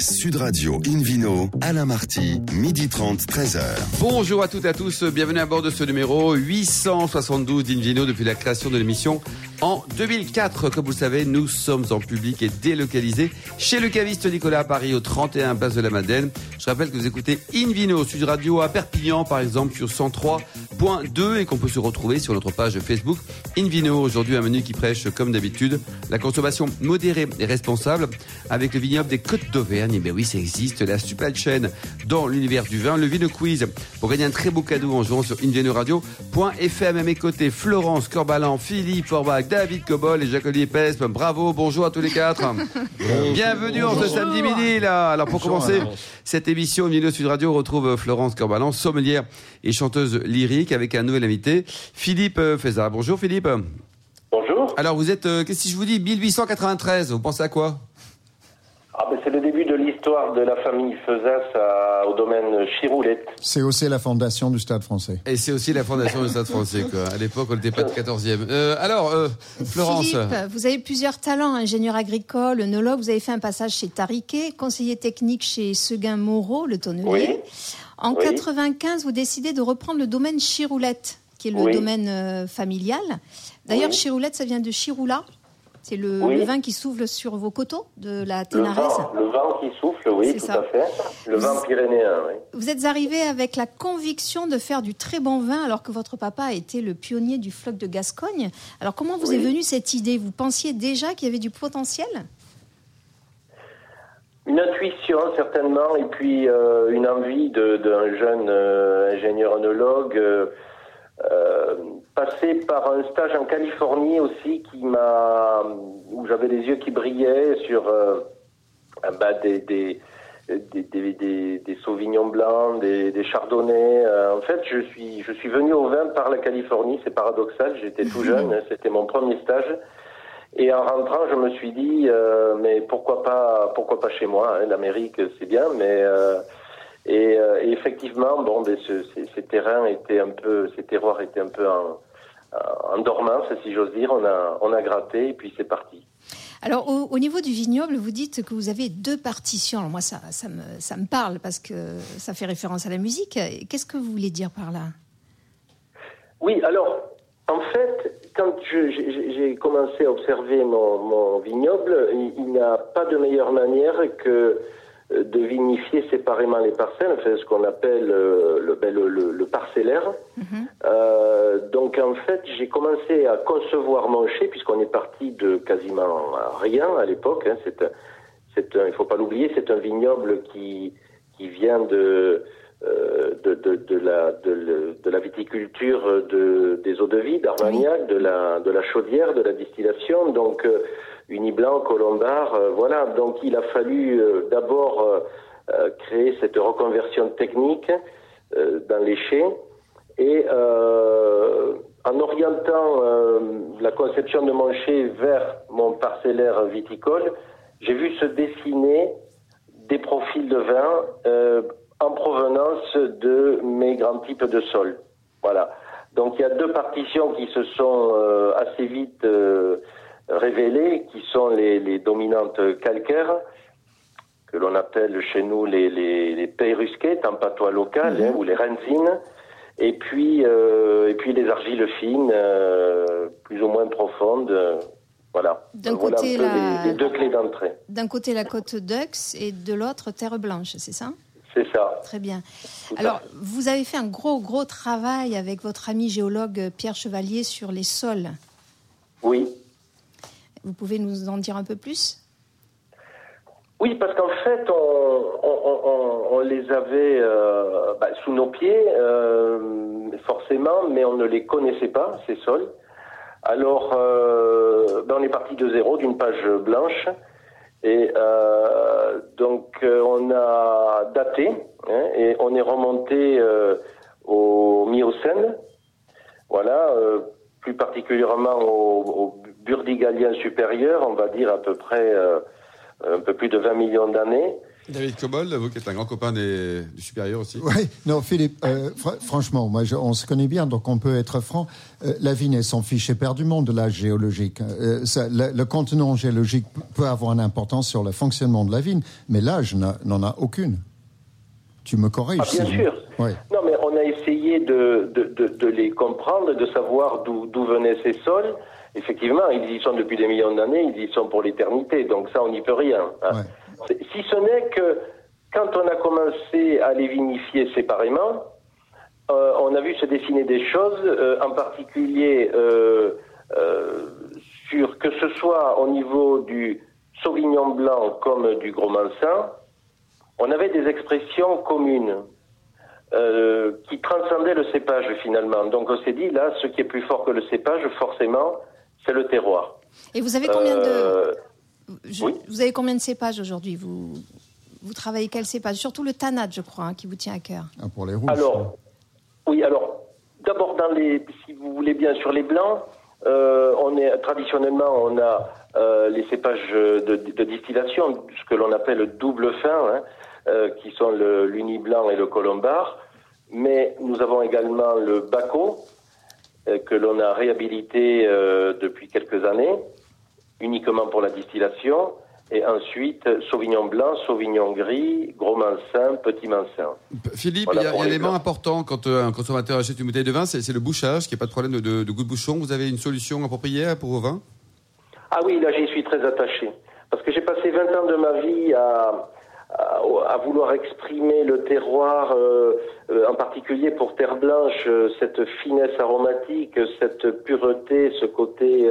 Sud Radio Invino, Alain Marty, midi 30, 13h. Bonjour à toutes et à tous, bienvenue à bord de ce numéro 872 d'Invino depuis la création de l'émission en 2004. Comme vous le savez, nous sommes en public et délocalisés chez le caviste Nicolas à Paris au 31 Place de la Madeleine. Je rappelle que vous écoutez Invino Sud Radio à Perpignan par exemple sur 103.2 et qu'on peut se retrouver sur notre page Facebook Invino. Aujourd'hui un menu qui prêche comme d'habitude la consommation modérée et responsable avec le vignoble des Côtes d'Auvergne. Et bien oui, ça existe, la super chaîne dans l'univers du vin, le Vino Quiz pour gagner un très beau cadeau en jouant sur invinoradio.fm à mes côtés Florence Corbalan, Philippe Forbach, David Cobol et Jacques-Olivier Pespe. Bravo, bonjour à tous les quatre. Bienvenue en ce samedi midi là. Alors pour commencer cette émission, Invino Sud Radio retrouve Florence Corbalan, sommelière et chanteuse lyrique avec un nouvel invité, Philippe Fézard. Bonjour Philippe. Bonjour. Alors vous êtes, euh, qu'est-ce que je vous dis, 1893, vous pensez à quoi? Ah ben c'est le début de l'histoire de la famille Feuzas à- au domaine Chiroulette. C'est aussi la fondation du Stade français. Et c'est aussi la fondation du Stade français, quoi. À l'époque, on n'était pas de 14e. Euh, alors, euh, Florence. Philippe, vous avez plusieurs talents, ingénieur agricole, œnologue. Vous avez fait un passage chez Tariquet, conseiller technique chez Seguin Moreau, le tonnelier. Oui. En Oui. 95, vous décidez de reprendre le domaine Chiroulette, qui est le Oui. domaine euh, familial. D'ailleurs, Oui. Chiroulette, ça vient de Chiroula. C'est le, le vin qui souffle sur vos coteaux de la Le Ténarèse. vent, le vent qui souffle, oui, tout ça. à fait. Le vent pyrénéen, oui. Vous êtes arrivé avec la conviction de faire du très bon vin alors que votre papa a été le pionnier du floc de Gascogne. Alors comment vous est venue cette idée? Vous pensiez déjà qu'il y avait du potentiel? Une intuition, certainement, et puis euh, une envie de- d'un jeune euh, ingénieur œnologue euh, passé par un stage en Californie aussi qui m'a où j'avais les yeux qui brillaient sur bah, des, des, des, des, sauvignons blancs, des, des chardonnays. En fait, je suis, je suis venu au vin par la Californie. C'est paradoxal. J'étais tout jeune. hein, C'était mon premier stage. Et en rentrant, je me suis dit, euh, mais pourquoi pas, pourquoi pas chez moi hein, L'Amérique, c'est bien, mais euh, et, euh, et effectivement, bon, ben, ce- ces, ces terrains étaient un peu, ces terroirs étaient un peu en, en dormance, si j'ose dire. On a, on a gratté et puis c'est parti. Alors, au, au niveau du vignoble, vous dites que vous avez deux partitions. Alors, moi, ça, ça, me, ça me parle parce que ça fait référence à la musique. Qu'est-ce que vous voulez dire par là? Oui, alors, en fait, quand j'ai commencé à observer mon, mon vignoble, il, il n'y a pas de meilleure manière que euh, de vinifier séparément les parcelles, enfin, ce qu'on appelle euh, le, le, le- le parcellaire. Euh, donc, en fait, j'ai commencé à concevoir mon chai, puisqu'on est parti de quasiment rien à l'époque. Hein, c'est c'est il faut pas l'oublier, c'est un vignoble qui, qui vient de, de, de, de la, de, le- de la viticulture de, des eaux de vie, d'Armagnac, de, la, de la chaudière, de la distillation, donc euh, Uniblanc, Colombard, euh, voilà. Donc il a fallu euh, d'abord euh, euh, créer cette reconversion technique euh, dans les chais et euh, en orientant euh, la conception de mon chai vers mon parcellaire viticole, j'ai vu se dessiner des profils de vin euh, en provenance de mes grands types de sols. Voilà. Donc il y a deux partitions qui se sont euh, assez vite euh, révélées, qui sont les, les dominantes calcaires, que l'on appelle chez nous les, les, les en patois local, hein, ou les renzines, et puis, euh, et puis les argiles fines, euh, plus ou moins profondes. euh, voilà. D'un voilà côté, un peu la- les, les deux clés d'entrée. D'un côté, la côte d'Ux et de l'autre, Terre Blanche, c'est ça? C'est ça. Très bien. Alors, vous avez fait un gros, gros travail avec votre ami géologue Pierre Chevalier sur les sols. Oui. Vous pouvez nous en dire un peu plus? Oui, parce qu'en fait, on, on- on- on- on les avait euh, bah, sous nos pieds, euh, forcément, mais on ne les connaissait pas, ces sols. Alors, euh, ben, on est parti de zéro, d'une page blanche. Et euh, donc, euh, on a daté, hein, et on est remonté euh, au Miocène. Voilà, euh, plus particulièrement au, au Burdigalien supérieur, on va dire à peu près euh, un peu plus de 20 millions d'années. David Cobold, vous qui êtes un grand copain des, du supérieur aussi. Oui, non, Philippe, euh, fr- franchement, moi, je- on se connaît bien, donc on peut être franc. Euh, la vigne, elle s'en fiche éperdument de l'âge géologique. Euh, ça, le, le contenant géologique peut avoir une importance sur le fonctionnement de la vigne, mais l'âge n'en a aucune. Tu me corriges. Ah, bien si- sûr. Non, mais on a essayé de, de, de, de les comprendre, de savoir d'où d'où venaient ces sols. Effectivement, ils y sont depuis des millions d'années, ils y sont pour l'éternité, donc ça, on n'y peut rien. hein. Ouais. Si ce n'est que quand on a commencé à les vinifier séparément, euh, on a vu se dessiner des choses, euh, en particulier euh, sur que ce soit au niveau du Sauvignon blanc comme du Gros Mansin, on avait des expressions communes qui transcendaient le cépage finalement. Donc on s'est dit là, ce qui est plus fort que le cépage, forcément, c'est le terroir. Et vous avez combien de je- oui. vous avez combien de cépages aujourd'hui Vous vous travaillez quel cépage Surtout le tanat, je crois, hein, qui vous tient à cœur. Ah, pour les rouges. Alors, oui, alors, d'abord, dans les, si vous voulez bien, sur les blancs, euh, on est, traditionnellement, on a euh, les cépages de, de distillation, ce que l'on appelle le double fin, hein, euh, qui sont l'uni blanc et le colombar. Mais nous avons également le baco, euh, que l'on a réhabilité euh, depuis quelques années, uniquement pour la distillation. Et ensuite, Sauvignon blanc, Sauvignon gris, gros mansin, petit mansin. Philippe, Voilà il y a, un élément important quand euh, un consommateur achète une bouteille de vin, c'est c'est le bouchage, qu'il n'y ait pas de problème de, de- de goût de bouchon. Vous avez une solution appropriée pour vos vins? Ah oui, là j'y suis très attaché. Parce que j'ai passé 20 ans de ma vie à, à, à vouloir exprimer le terroir, euh, euh, en particulier pour Terre Blanche, euh, cette finesse aromatique, cette pureté, ce côté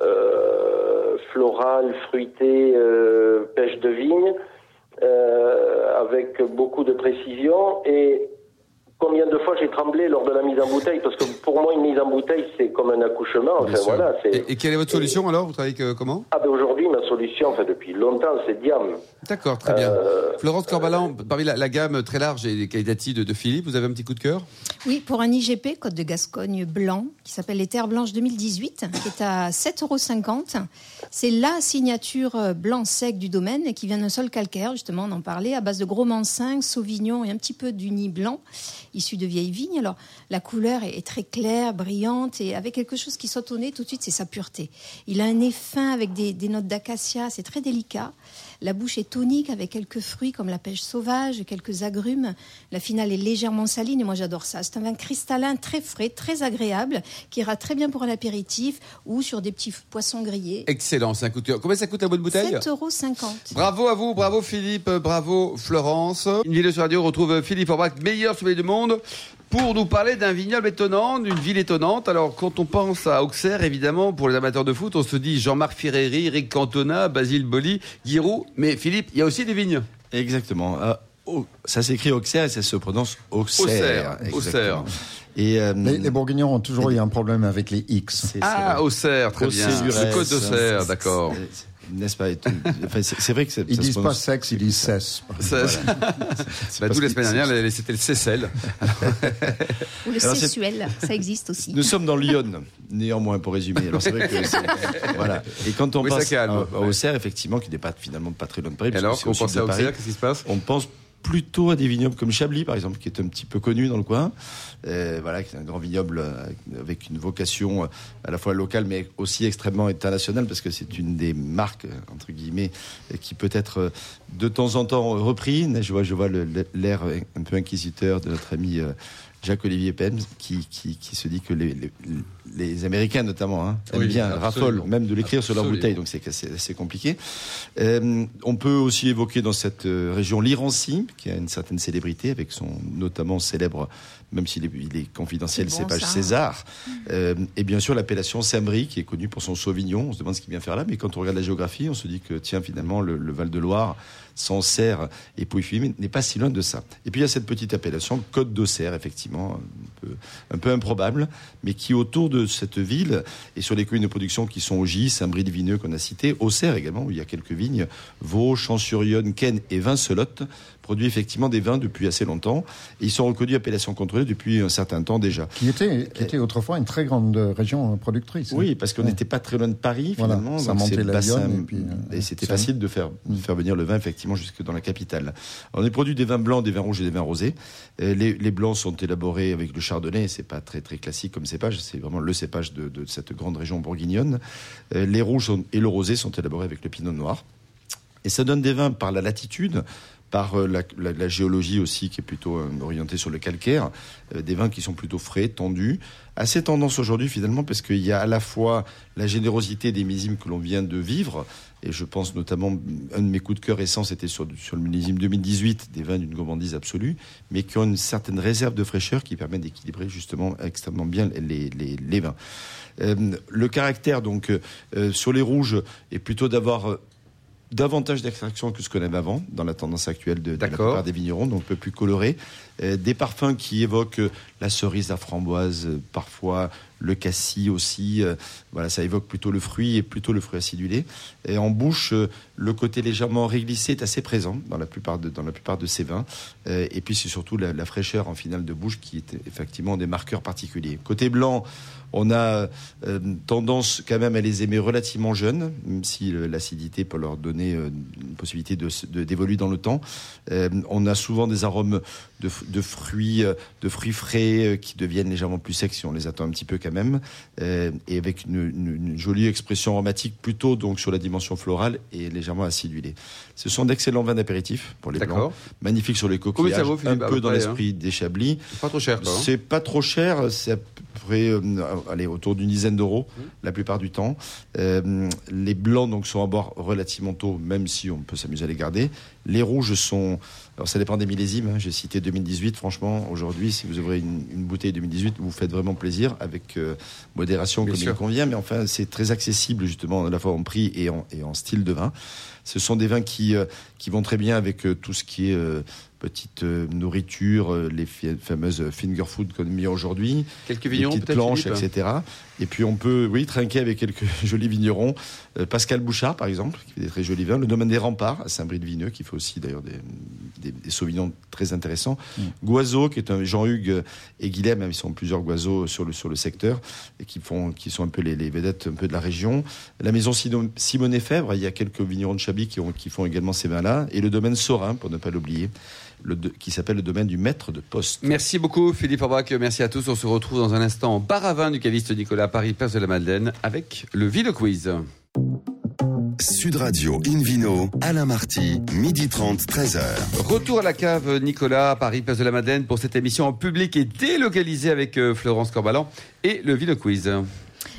euh, euh, floral, fruité, euh, pêche de vigne, euh, avec beaucoup de précision. Et combien de fois j'ai tremblé lors de la mise en bouteille Parce que pour moi, une mise en bouteille, c'est comme un accouchement. Enfin voilà, et, et quelle est votre solution alors? Vous travaillez comment? Ah ben aujourd'hui, ma solution, enfin depuis longtemps, c'est Diam. D'accord, très bien. Euh, Florence Corbalan, parmi la, la gamme très large et qualitative de, de Philippe, vous avez un petit coup de cœur? Oui, pour un IGP, Côte de Gascogne blanc, qui s'appelle les Terres Blanches 2018, qui est à 7,50 euros. C'est la signature euh, blanc sec du domaine et qui vient d'un sol calcaire, justement, on en parlait, à base de gros mansing, sauvignon et un petit peu d'uni blanc, issu de vieilles vignes. Alors, la couleur est, très claire, brillante et avec quelque chose qui saute au nez tout de suite, c'est sa pureté. Il a un nez fin avec des notes d'acacia, c'est très délicat. La bouche est tonique avec quelques fruits comme la pêche sauvage, quelques agrumes. La finale est légèrement saline et moi j'adore ça. C'est un vin cristallin très frais, très agréable, qui ira très bien pour un apéritif ou sur des petits poissons grillés. Excellent, de cœur. Combien ça coûte la bonne bouteille 7,50 euros. Bravo à vous, bravo Philippe, bravo Florence. Une vidéo sur radio retrouve Philippe Orbach, meilleur sommelier du monde, pour nous parler d'un vignoble étonnant, d'une ville étonnante. Alors quand on pense à Auxerre, évidemment, pour les amateurs de foot, on se dit Jean-Marc Ferreri, Eric Cantona, Basile Boli, Giroud. Mais Philippe, il y a aussi des vignes. Exactement. Ah, oh, ça s'écrit Auxerre et ça se prononce Auxerre. Auxerre. Auxerre. Et euh, Les, les Bourguignons ont toujours eu un problème avec les X. Ah. Auxerre, très bien. Auxerre, Le côte c'est- d'Auxerre, c'est- d'accord. C'est- N'est-ce pas? Enfin, C'est vrai que c'est- Ils ça se disent pas sexe, ils disent cesse. Ça- Bah, D'où la semaine dernière, c'était le Cécelle. Ou le sexuel, ça existe aussi. Nous sommes dans Lyon, néanmoins pour résumer. Alors c'est vrai que c'est- voilà. Et quand on Oui, ça pense calme, à. Auxerre, effectivement, qui n'est pas finalement pas très loin de Paris, alors, quand au on pense à Paris, Auxerre, qu'est-ce qui se passe? on pense plutôt à des vignobles comme Chablis, par exemple, qui est un petit peu connu dans le coin. Euh, voilà, qui est un grand vignoble euh, avec une vocation euh, à la fois locale, mais aussi extrêmement internationale, parce que c'est une des marques, entre guillemets, qui peut être de temps en temps repris. Je vois, je vois l'air un peu inquisiteur de notre ami Jacques-Olivier Pems, qui, qui, qui se dit que les, les, les Américains, notamment, hein, aiment Oui, bien, raffolent même de l'écrire sur leur bouteille, donc c'est assez, assez compliqué. Euh, on peut aussi évoquer dans cette euh, région l'Irancy, qui a une certaine célébrité, avec son notamment célèbre, même s'il est, il est confidentiel, C'est bon, cépage ça. César. Euh, et bien sûr l'appellation Saint-Brie, qui est connue pour son Sauvignon. On se demande ce qu'il vient faire là, mais quand on regarde la géographie, on se dit que, tiens, finalement, le, le Val-de-Loire, Sancerre et Pouilly-Fumé n'est pas si loin de ça. Et puis il y a cette petite appellation, Côte d'Auxerre, effectivement, un peu, un peu improbable, mais qui autour de cette ville et sur les communes de production qui sont Augy, Saint-Brie-de-Vineux qu'on a cité, Auxerre également, où il y a quelques vignes, Vaux, Champs-sur-Yonne, Ken et Vincelotte, produit effectivement des vins depuis assez longtemps. Et ils sont reconnus appellation contrôlée depuis un certain temps déjà. Qui était, qui était autrefois une très grande région productrice. Oui, parce qu'on n'était pas très loin de Paris finalement. ça montait la bassin, et, puis, et c'était facile de faire, de faire venir le vin effectivement jusque dans la capitale. On est produit des vins blancs, des vins rouges et des vins rosés. Les, les blancs sont élaborés avec le chardonnay. C'est pas très très classique comme cépage. C'est vraiment le cépage de, de, cette grande région bourguignonne. Les rouges sont, et le rosé sont élaborés avec le pinot noir. Et ça donne des vins par la latitude, par la, la, la, géologie aussi qui est plutôt euh, orientée sur le calcaire, euh, des vins qui sont plutôt frais, tendus, assez tendance aujourd'hui finalement parce qu'il y a à la fois la générosité des millésimes que l'on vient de vivre, et je pense notamment, un de mes coups de cœur récents, c'était sur, sur le millésime 2018, des vins d'une gourmandise absolue, mais qui ont une certaine réserve de fraîcheur qui permet d'équilibrer justement extrêmement bien les, les, les vins. Euh, le caractère donc euh, sur les rouges est plutôt d'avoir davantage d'extraction que ce qu'on avait avant, dans la tendance actuelle de, de la plupart des vignerons, donc un peu plus coloré. Euh, des parfums qui évoquent la cerise, la framboise, euh, parfois le cassis aussi. Euh, voilà, ça évoque plutôt le fruit et plutôt le fruit acidulé. Et en bouche, euh, le côté légèrement réglissé est assez présent dans la plupart de, dans la plupart de ces vins. Euh, et puis c'est surtout la, fraîcheur en finale de bouche qui est effectivement des marqueurs particuliers. Côté blanc, on a tendance quand même à les aimer relativement jeunes, même si l'acidité peut leur donner une possibilité d'évoluer de, dans le temps. On a souvent des arômes de, de, fruits, de fruits frais qui deviennent légèrement plus secs si on les attend un petit peu quand même, euh, et avec une, une, une, jolie expression aromatique plutôt donc sur la dimension florale et légèrement acidulée. Ce sont d'excellents vins d'apéritif pour les blancs, magnifiques sur les coquillages, vaut, un peu dans l'esprit hein. des Chablis. C'est pas trop cher. C'est pas trop cher, c'est à peu près euh, allez, autour d'une dizaine d'euros mmh. la plupart du temps. Euh, les blancs donc sont à bord relativement tôt, même si on peut s'amuser à les garder. Les rouges sont alors ça dépend des millésimes. Hein. J'ai cité 2018. Franchement, aujourd'hui, si vous ouvrez une, une, bouteille 2018, vous faites vraiment plaisir avec euh, modération Bien comme sûr. il convient. Mais enfin, c'est très accessible justement à la fois en prix et en, et en style de vin. Ce sont des vins qui, euh, qui vont très bien avec euh, tout ce qui est euh, petite nourriture, les fameuses finger food qu'on met aujourd'hui, quelques vignerons, petites planches, etc. Et puis on peut, oui, trinquer avec quelques jolis vignerons. Pascal Bouchard, par exemple, qui fait des très jolis vins. Le domaine des remparts à Saint-Brie-de-Vineux, qui fait aussi d'ailleurs des, des, des, sauvignons très intéressants. Mm. Goiseau, qui est un Jean-Hugues et Guilhem, ils sont plusieurs Goiseaux sur le, sur le secteur, et qui, font, qui sont un peu les, les vedettes un peu de la région. La maison Simone Fèvre, il y a quelques vignerons de Chablis qui, ont, qui font également ces vins-là. Et le domaine Sorin, pour ne pas l'oublier le, qui s'appelle le domaine du maître de poste. Merci beaucoup Philippe Orbach, merci à tous. On se retrouve dans un instant en bar à vin du caviste Nicolas Paris, Place de la Madeleine, avec le Ville Quiz. Sud Radio Invino, Alain Marty, midi 30, 13h. Retour à la cave Nicolas, Paris, Place de la Madeleine pour cette émission en public et délocalisée avec euh, Florence Corbalan et le Ville Quiz.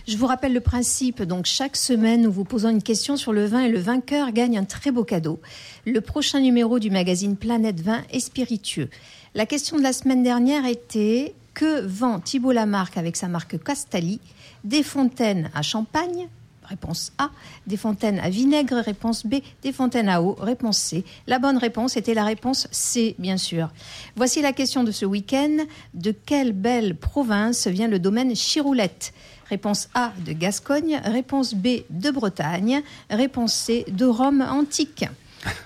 Je vous rappelle le principe. Donc, chaque semaine, nous vous posons une question sur le vin et le vainqueur gagne un très beau cadeau. Le prochain numéro du magazine Planète Vin est spiritueux. La question de la semaine dernière était que vend Thibault Lamarque avec sa marque Castali Des fontaines à champagne? Réponse A. Des fontaines à vinaigre? Réponse B. Des fontaines à eau? Réponse C. La bonne réponse était la réponse C, bien sûr. Voici la question de ce week-end. De quelle belle province vient le domaine Chiroulette? Réponse A de Gascogne, réponse B de Bretagne, réponse C de Rome antique.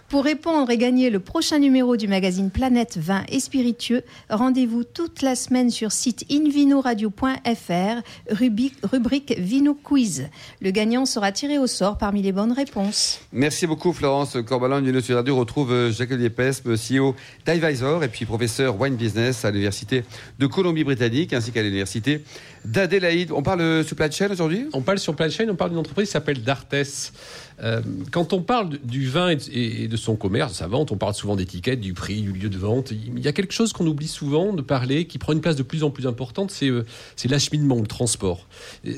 Pour répondre et gagner le prochain numéro du magazine Planète Vin et Spiritueux, rendez-vous toute la semaine sur site invinoradio.fr, rubrique, rubrique Vino Quiz. Le gagnant sera tiré au sort parmi les bonnes réponses. Merci beaucoup Florence Corbalon. Vino Sud Radio retrouve Jacques Liepesme, CEO d'Ivisor et puis professeur Wine Business à l'Université de Colombie-Britannique ainsi qu'à l'Université d'Adélaïde. On parle supply chain aujourd'hui? On parle supply chain, on parle d'une entreprise qui s'appelle Dartes. Euh, quand on parle du vin et de son commerce, de sa vente, on parle souvent d'étiquette, du prix, du lieu de vente. Il y a quelque chose qu'on oublie souvent de parler, qui prend une place de plus en plus importante, c'est euh, l'acheminement, le transport.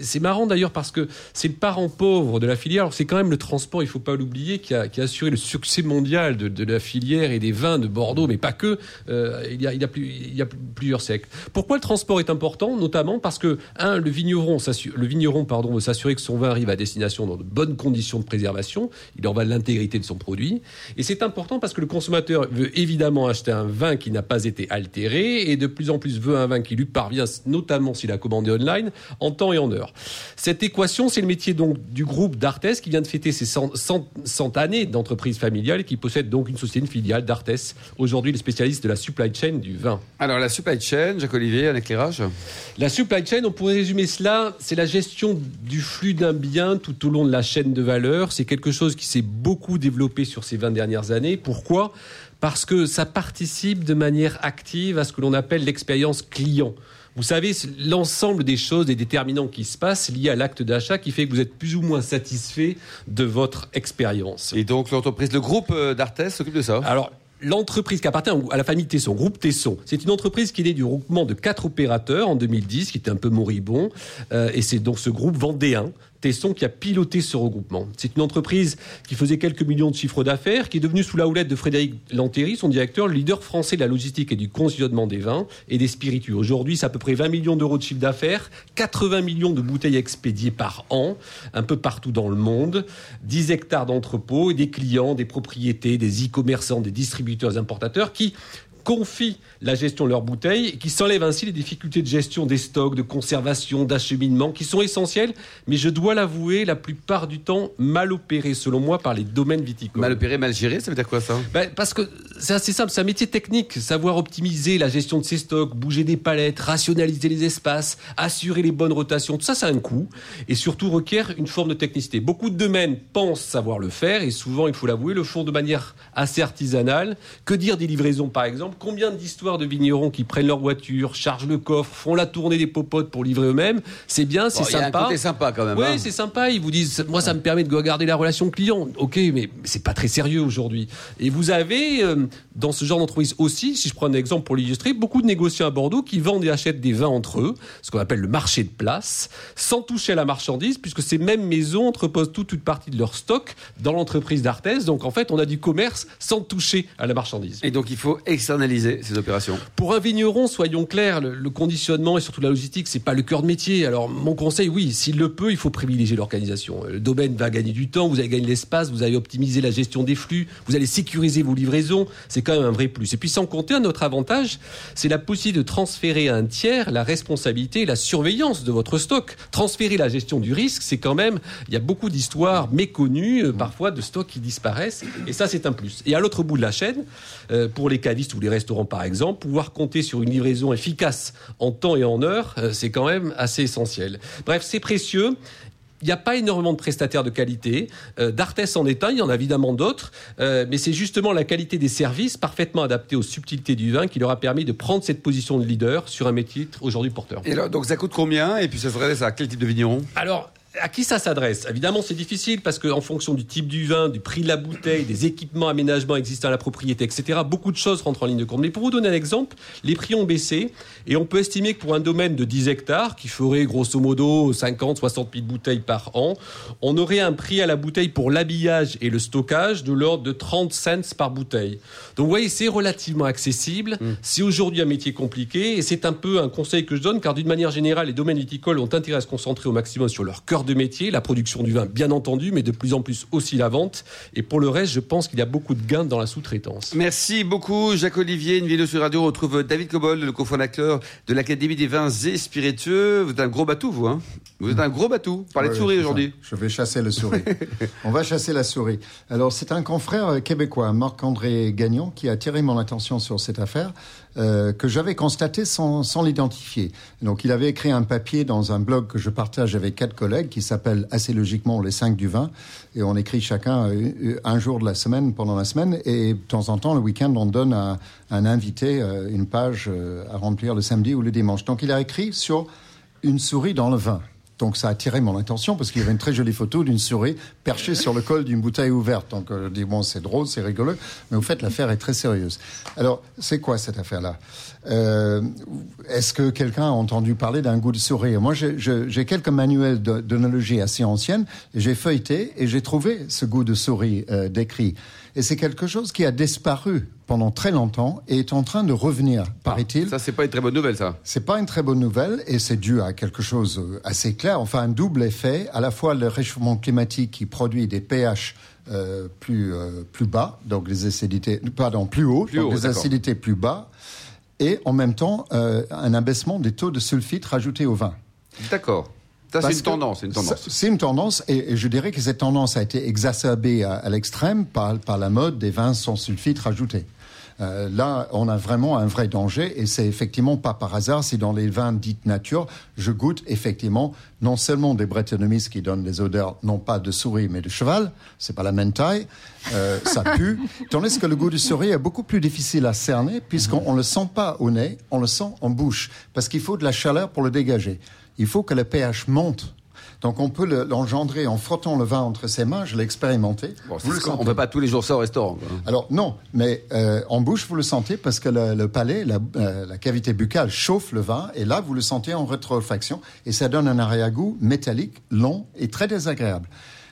C'est marrant d'ailleurs parce que c'est le parent pauvre de la filière. C'est quand même le transport, il ne faut pas l'oublier, qui a, assuré le succès mondial de, la filière et des vins de Bordeaux, mais pas que, euh, il, y a, il, y a plusieurs siècles. Pourquoi le transport est important? Notamment parce que un, le vigneron, le vigneron pardon, veut s'assurer que son vin arrive à destination dans de bonnes conditions de préservation. Il en va de l'intégrité de son produit. Et c'est important parce que le consommateur veut évidemment acheter un vin qui n'a pas été altéré et de plus en plus veut un vin qui lui parvient, notamment s'il a commandé online, en temps et en heure. Cette équation, c'est le métier donc du groupe d'Artes qui vient de fêter ses 100, 100 années d'entreprise familiale et qui possède donc une société, une filiale d'Artes, aujourd'hui le spécialiste de la supply chain du vin. Alors la supply chain, Jacques Olivier, un éclairage? La supply chain, on pourrait résumer cela, c'est la gestion du flux d'un bien tout au long de la chaîne de valeur. C'est quelque chose qui s'est beaucoup développé sur ces 20 dernières années. Pourquoi? Parce que ça participe de manière active à ce que l'on appelle l'expérience client. Vous savez, l'ensemble des choses, des déterminants qui se passent liés à l'acte d'achat qui fait que vous êtes plus ou moins satisfait de votre expérience. Et donc l'entreprise, le groupe euh, d'Artes s'occupe de ça? Alors, l'entreprise qui appartient à la famille Tesson, groupe Tesson, c'est une entreprise qui est née du regroupement de quatre opérateurs en 2010, qui était un peu moribond, euh, et c'est donc ce groupe vendéen Tesson qui a piloté ce regroupement. C'est une entreprise qui faisait quelques millions de chiffres d'affaires, qui est devenue sous la houlette de Frédéric Lantéry, son directeur, le leader français de la logistique et du conditionnement des vins et des spiritueux. Aujourd'hui, c'est à peu près 20 millions d'euros de chiffre d'affaires, 80 millions de bouteilles expédiées par an, un peu partout dans le monde, 10 hectares d'entrepôts et des clients, des propriétés, des e-commerçants, des distributeurs importateurs qui confient la gestion de leurs bouteilles et qui s'enlèvent ainsi les difficultés de gestion des stocks, de conservation, d'acheminement qui sont essentielles, mais je dois l'avouer, la plupart du temps mal opérées selon moi par les domaines viticoles. Mal opéré, mal géré, ça veut dire quoi ça? Ben, Parce que c'est assez simple, c'est un métier technique, savoir optimiser la gestion de ses stocks, bouger des palettes, rationaliser les espaces, assurer les bonnes rotations, tout ça, ça a un coût et surtout requiert une forme de technicité. Beaucoup de domaines pensent savoir le faire et souvent, il faut l'avouer, le font de manière assez artisanale. Que dire des livraisons par exemple? Combien d'histoires de vignerons qui prennent leur voiture, chargent le coffre, font la tournée des popotes pour livrer eux-mêmes C'est bien, c'est sympa. C'est sympa quand même. Oui, hein. c'est sympa. Ils vous disent, moi, ça me permet de garder la relation client. Ok, mais c'est pas très sérieux aujourd'hui. Et vous avez, euh, dans ce genre d'entreprise aussi, si je prends un exemple pour l'illustrer, beaucoup de négociants à Bordeaux qui vendent et achètent des vins entre eux, ce qu'on appelle le marché de place, sans toucher à la marchandise, puisque ces mêmes maisons entreposent toute une partie de leur stock dans l'entreprise d'Arthès. Donc en fait, on a du commerce sans toucher à la marchandise. Et donc il faut externaliser ces opérations Pour un vigneron, soyons clairs, le, conditionnement et surtout la logistique, c'est pas le cœur de métier. Alors mon conseil, oui, s'il le peut, il faut privilégier l'organisation. Le domaine va gagner du temps, vous allez gagner l'espace, vous allez optimiser la gestion des flux, vous allez sécuriser vos livraisons. C'est quand même un vrai plus. Et puis sans compter un autre avantage, c'est la possibilité de transférer à un tiers la responsabilité et la surveillance de votre stock. Transférer la gestion du risque, c'est quand même, il y a beaucoup d'histoires méconnues, euh, parfois de stocks qui disparaissent. Et ça, c'est un plus. Et à l'autre bout de la chaîne, euh, pour les cavistes ou les restaurants par exemple, pouvoir compter sur une livraison efficace en temps et en heure, euh, c'est quand même assez essentiel. Bref, c'est précieux. Il n'y a pas énormément de prestataires de qualité. Euh, D'Artes en est un, il y en a évidemment d'autres, euh, mais c'est justement la qualité des services parfaitement adaptés aux subtilités du vin qui leur a permis de prendre cette position de leader sur un métier aujourd'hui porteur. Et alors, donc ça coûte combien? Et puis ça s'adresse à quel type de vigneron? Alors, à qui ça s'adresse? Évidemment, c'est difficile parce qu'en fonction du type du vin, du prix de la bouteille, des équipements, aménagements existants à la propriété, etc., beaucoup de choses rentrent en ligne de compte. Mais pour vous donner un exemple, les prix ont baissé et on peut estimer que pour un domaine de 10 hectares, qui ferait grosso modo 50, 60 000 bouteilles par an, on aurait un prix à la bouteille pour l'habillage et le stockage de l'ordre de 30 cents par bouteille. Donc vous voyez, c'est relativement accessible. Mm. C'est aujourd'hui un métier compliqué et c'est un peu un conseil que je donne car d'une manière générale, les domaines viticoles ont intérêt à se concentrer au maximum sur leur cœur de métier, la production du vin, bien entendu, mais de plus en plus aussi la vente. Et pour le reste, je pense qu'il y a beaucoup de gains dans la sous-traitance. Merci beaucoup, Jacques-Olivier. Une vidéo sur radio retrouve David Cobol, le cofondateur de l'Académie des vins et spiritueux. Vous êtes un gros bateau, vous, hein Vous êtes un gros bateau. Parlez de souris aujourd'hui. Je vais chasser le souris. On va chasser la souris. Alors, c'est un confrère québécois, Marc-André Gagnon, qui a attiré mon attention sur cette affaire. Euh, que j'avais constaté sans, l'identifier. Donc il avait écrit un papier dans un blog que je partage avec quatre collègues qui s'appelle assez logiquement les cinq du vin et on écrit chacun euh, un jour de la semaine pendant la semaine et de temps en temps le week-end on donne à un invité euh, une page à remplir le samedi ou le dimanche. Donc il a écrit sur une souris dans le vin. Donc ça a attiré mon attention parce qu'il y avait une très jolie photo d'une souris perchée sur le col d'une bouteille ouverte. Donc euh, je dis bon c'est drôle, c'est rigolo, mais au fait l'affaire est très sérieuse. Alors c'est quoi cette affaire-là? Euh, Est-ce que quelqu'un a entendu parler d'un goût de souris? Moi j'ai quelques manuels d'onologie assez anciennes j'ai feuilleté et j'ai trouvé ce goût de souris euh, décrit. Et c'est quelque chose qui a disparu pendant très longtemps et est en train de revenir, paraît-il. Ça, c'est pas une très bonne nouvelle, ça. C'est pas une très bonne nouvelle et c'est dû à quelque chose euh, assez clair. Enfin, un double effet. À la fois le réchauffement climatique qui produit des pH euh, plus euh, plus bas, donc les acidités, pardon, plus hauts, Plus donc haut, d'accord. acidités plus bas, et en même temps euh, un abaissement des taux de sulfite rajoutés au vin. D'accord. Ça, c'est une tendance, c'est une tendance. C'est une tendance, et, et je dirais que cette tendance a été exacerbée à, à l'extrême par, par la mode des vins sans sulfite rajoutés. Euh, là, on a vraiment un vrai danger, et c'est effectivement pas par hasard si dans les vins dites nature, je goûte effectivement non seulement des Brettanomyces qui donnent des odeurs non pas de souris mais de cheval, c'est pas la même taille, euh, ça pue, tandis que le goût du souris est beaucoup plus difficile à cerner puisqu'on ne le sent pas au nez, on le sent en bouche, parce qu'il faut de la chaleur pour le dégager. Il faut que le pH monte. Donc on peut le- l'engendrer en frottant le vin entre ses mains, je l'ai expérimenté. Bon, Vous le c'est- on ne peut pas tous les jours ça au restaurant. quoi. Alors non, mais euh, en bouche vous le sentez parce que le, le palais, la, euh, la cavité buccale chauffe le vin et là vous le sentez en rétrofaction et ça donne un arrière-goût métallique, long et très désagréable.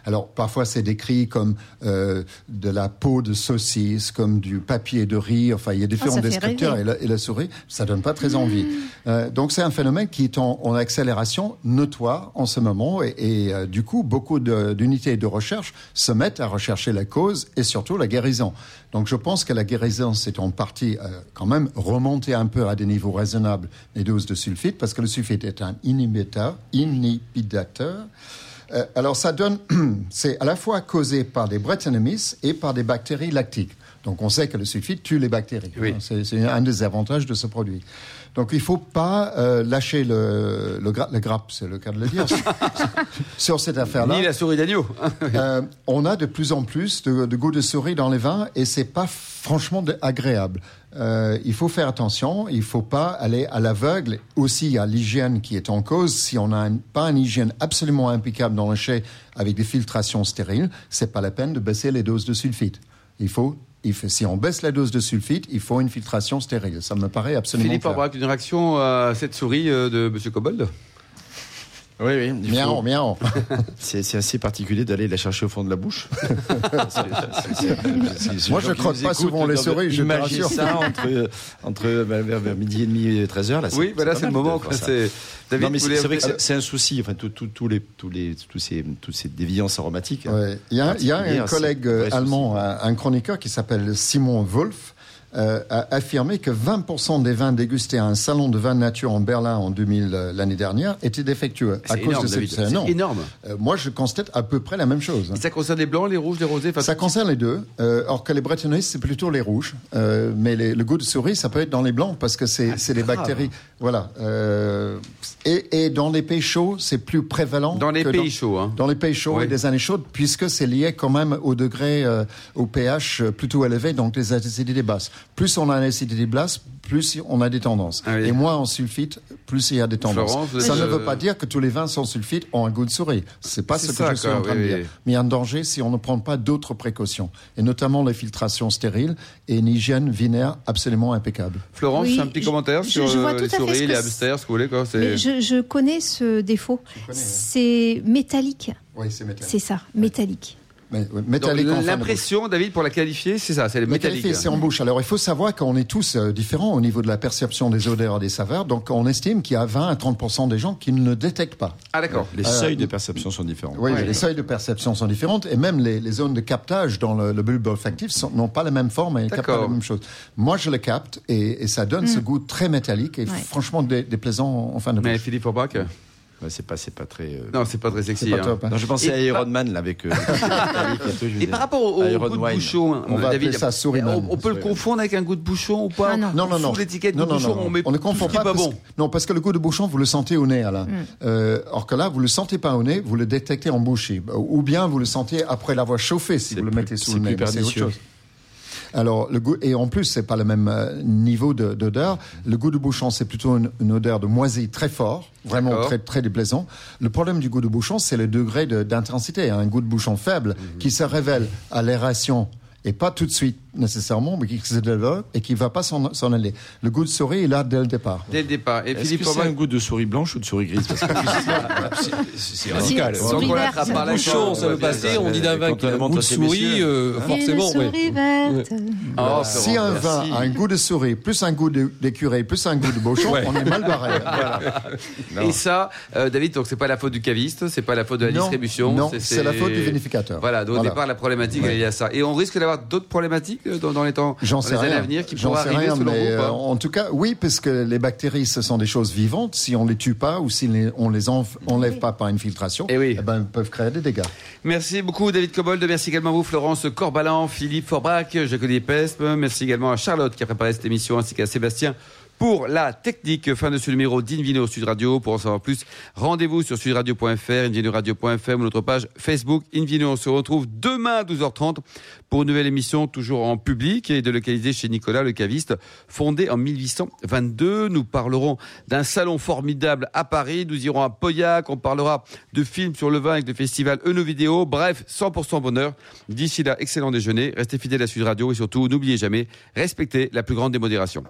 Alors parfois c'est décrit comme euh, de la peau de saucisse, comme du papier de riz. Enfin il y a différents ça fait descripteurs et la, et la souris, ça donne pas très envie. Euh, donc c'est un phénomène qui est en, en accélération notoire en ce moment et, et, euh, du coup beaucoup d'unités de recherche se mettent à rechercher la cause et surtout la guérison. Donc je pense que la guérison c'est en partie euh, quand même remonter un peu à des niveaux raisonnables les doses de sulfite parce que le sulfite est un inhibiteur, inhibiteur. Euh, alors ça donne, c'est à la fois causé par des Brettanomyces et par des bactéries lactiques. Donc on sait que le sulfite tue les bactéries. Oui. C'est un des avantages de ce produit. Donc il faut pas euh, lâcher le, le, gra- le grappe, c'est le cas de le dire, sur cette affaire-là. Ni la souris d'agneau. Euh, on a de plus en plus de, de goût de souris dans les vins et c'est pas franchement de- agréable. Euh, il faut faire attention, il faut pas aller à l'aveugle. Aussi, il y a l'hygiène qui est en cause. Si on n'a pas une hygiène absolument impeccable dans le chai avec des filtrations stériles, c'est pas la peine de baisser les doses de sulfite. Il faut, il si on baisse la dose de sulfite, il faut une filtration stérile. Ça me paraît absolument Philippe. Aubrac, une réaction à cette souris euh, de M. Cobold? Oui, oui. il Miaou, faut- miaou. C'est assez particulier d'aller la chercher au fond de la bouche. Moi, je croque pas souvent les souris, je te ça entre, entre vers, midi et demi et 13 heures. Là, Oui, voilà, c'est le moment. C'est- vrai que c'est- un souci. Enfin, tous les, tous les, tous ces, toutes ces déviances aromatiques. hein. Il y a, il y a un collègue euh, allemand, un chroniqueur qui s'appelle Simon Wolf, euh, a affirmé que 20% des vins dégustés à un salon de vin nature en Berlin en 2000 euh, l'année dernière étaient défectueux à cause énorme, de cette. C'est C'est énorme. Euh, moi, je constate à peu près la même chose. Ça concerne les blancs, les rouges, les rosés Ça concerne les deux, euh, or que les Bretonnistes, c'est plutôt les rouges. Euh, mais les- le goût de souris, ça peut être dans les blancs parce que c'est c'est des bactéries. Voilà. Euh, et, et dans les pays chauds, c'est plus prévalent. Dans les que pays chauds, hein. Dans les pays chauds Oui. et des années chaudes, puisque c'est lié quand même au degré, euh, au pH plutôt élevé, donc des acidités basses. Plus on a une acidité basse, plus on a des tendances. Ah oui. Et moins en sulfite, plus il y a des tendances. Florence, ça ne veut pas dire que tous les vins sans sulfite ont un goût de souris. C'est pas ce que ça, je suis quoi, en train oui, de dire. oui. Mais il y a un danger si on ne prend pas d'autres précautions, et notamment les filtrations stériles et une hygiène vinaire absolument impeccable. Florence, Oui, un petit je- commentaire je- sur je vois euh, tout les souris, les hamsters, ce que vous voulez. Quoi. Mais je, je connais ce défaut. C'est métallique. Oui, c'est métallique. C'est ça, métallique. Mais, ouais, Donc, métallique en. L'impression, David, pour la qualifier, c'est ça, c'est le métallique. c'est en bouche. Alors, il faut savoir qu'on est tous euh, différents au niveau de la perception des odeurs et des saveurs. Donc, on estime qu'il y a 20 à 30 des gens qui ne le détectent pas. Ah, d'accord. Les Euh, seuils de perception sont différents. Oui, Ouais. les seuils de perception sont différentes et même les, les zones de captage dans le, le bulbe olfactif n'ont pas la même forme et ne captent pas la même chose. Moi, je le capte et, et ça donne ce goût très métallique et Ouais. franchement dé- déplaisant en fin de Mais bouche. Philippe Aubrac Ouais, c'est pas, c'est pas très. euh, Non, c'est pas très sexy. Pas hein. top. hein. Non, je pensais Et à Iron Man là avec. euh, Et par rapport au, goût de Wine. bouchon, On va David, ça Souriman. on, on peut le confondre avec un goût de bouchon ou pas Ah non. Non, non, non. Sous l'étiquette de non, bouchon, non, on met on ne confond pas. pas parce bon. que- non, parce que le goût de bouchon, vous le sentez au nez, Alain. Euh, or que là, vous le sentez pas au nez, vous le détectez en bouche. Ou bien vous le sentez après l'avoir chauffé si vous le mettez sous le nez. C'est autre chose. Alors, le goût, et en plus, c'est pas le même euh, niveau de- d'odeur. Le goût de bouchon, c'est plutôt une, une odeur de moisi très fort, vraiment très, très déplaisant. Le problème du goût de bouchon, c'est le degré de- d'intensité. Un goût de bouchon faible qui se révèle à l'aération et pas tout de suite nécessairement, mais qui se développe et qui ne va pas s'en aller. Le goût de souris, il a dès le départ. Dès le départ. Et Philippe c'est Forbach, un goût de souris blanche ou de souris grise Parce que C'est Si- radical. qu'on verte. l'attrape par la Bouchon, ça veut passer. On dit d'un vin qui a on un goût de souris, euh, forcément. Souris verte. Oh, si un vin a un goût de souris, plus un goût d'écureuil, plus un goût de Ouais. on est mal barré. Et ça, euh, David, donc c'est pas la faute du caviste, c'est pas la faute de la distribution. non, c'est la faute du vinificateur. Voilà, donc au départ, la problématique, est liée à ça. Et on risque d'avoir d'autres problématiques? Dans, dans les temps, J'en dans sais rien. à venir qui arriver rien, selon mais vous euh, en tout cas, oui, parce que les bactéries, ce sont des choses vivantes. Si on les tue pas ou si on les enlève pas par une filtration, Eh oui. ben, ils peuvent créer des dégâts. Merci beaucoup David Cobold, merci également à vous Florence Corbalan, Philippe Forbach, Jacques Pesme, merci également à Charlotte qui a préparé cette émission ainsi qu'à Sébastien pour la technique. Fin de ce numéro d'Invino Sud Radio. Pour en savoir plus, rendez-vous sur sudradio.fr, invinoradio.fr ou notre page Facebook Invino. On se retrouve demain à 12h30 pour une nouvelle émission toujours en public et délocalisée chez Nicolas le caviste, fondé en 1822. Nous parlerons d'un salon formidable à Paris. Nous irons à Pauillac. On parlera de films sur le vin avec le festival Eno Vidéo. Bref, 100% bonheur. D'ici là, excellent déjeuner. Restez fidèles à Sud Radio et surtout, n'oubliez jamais, respectez la plus grande démodération.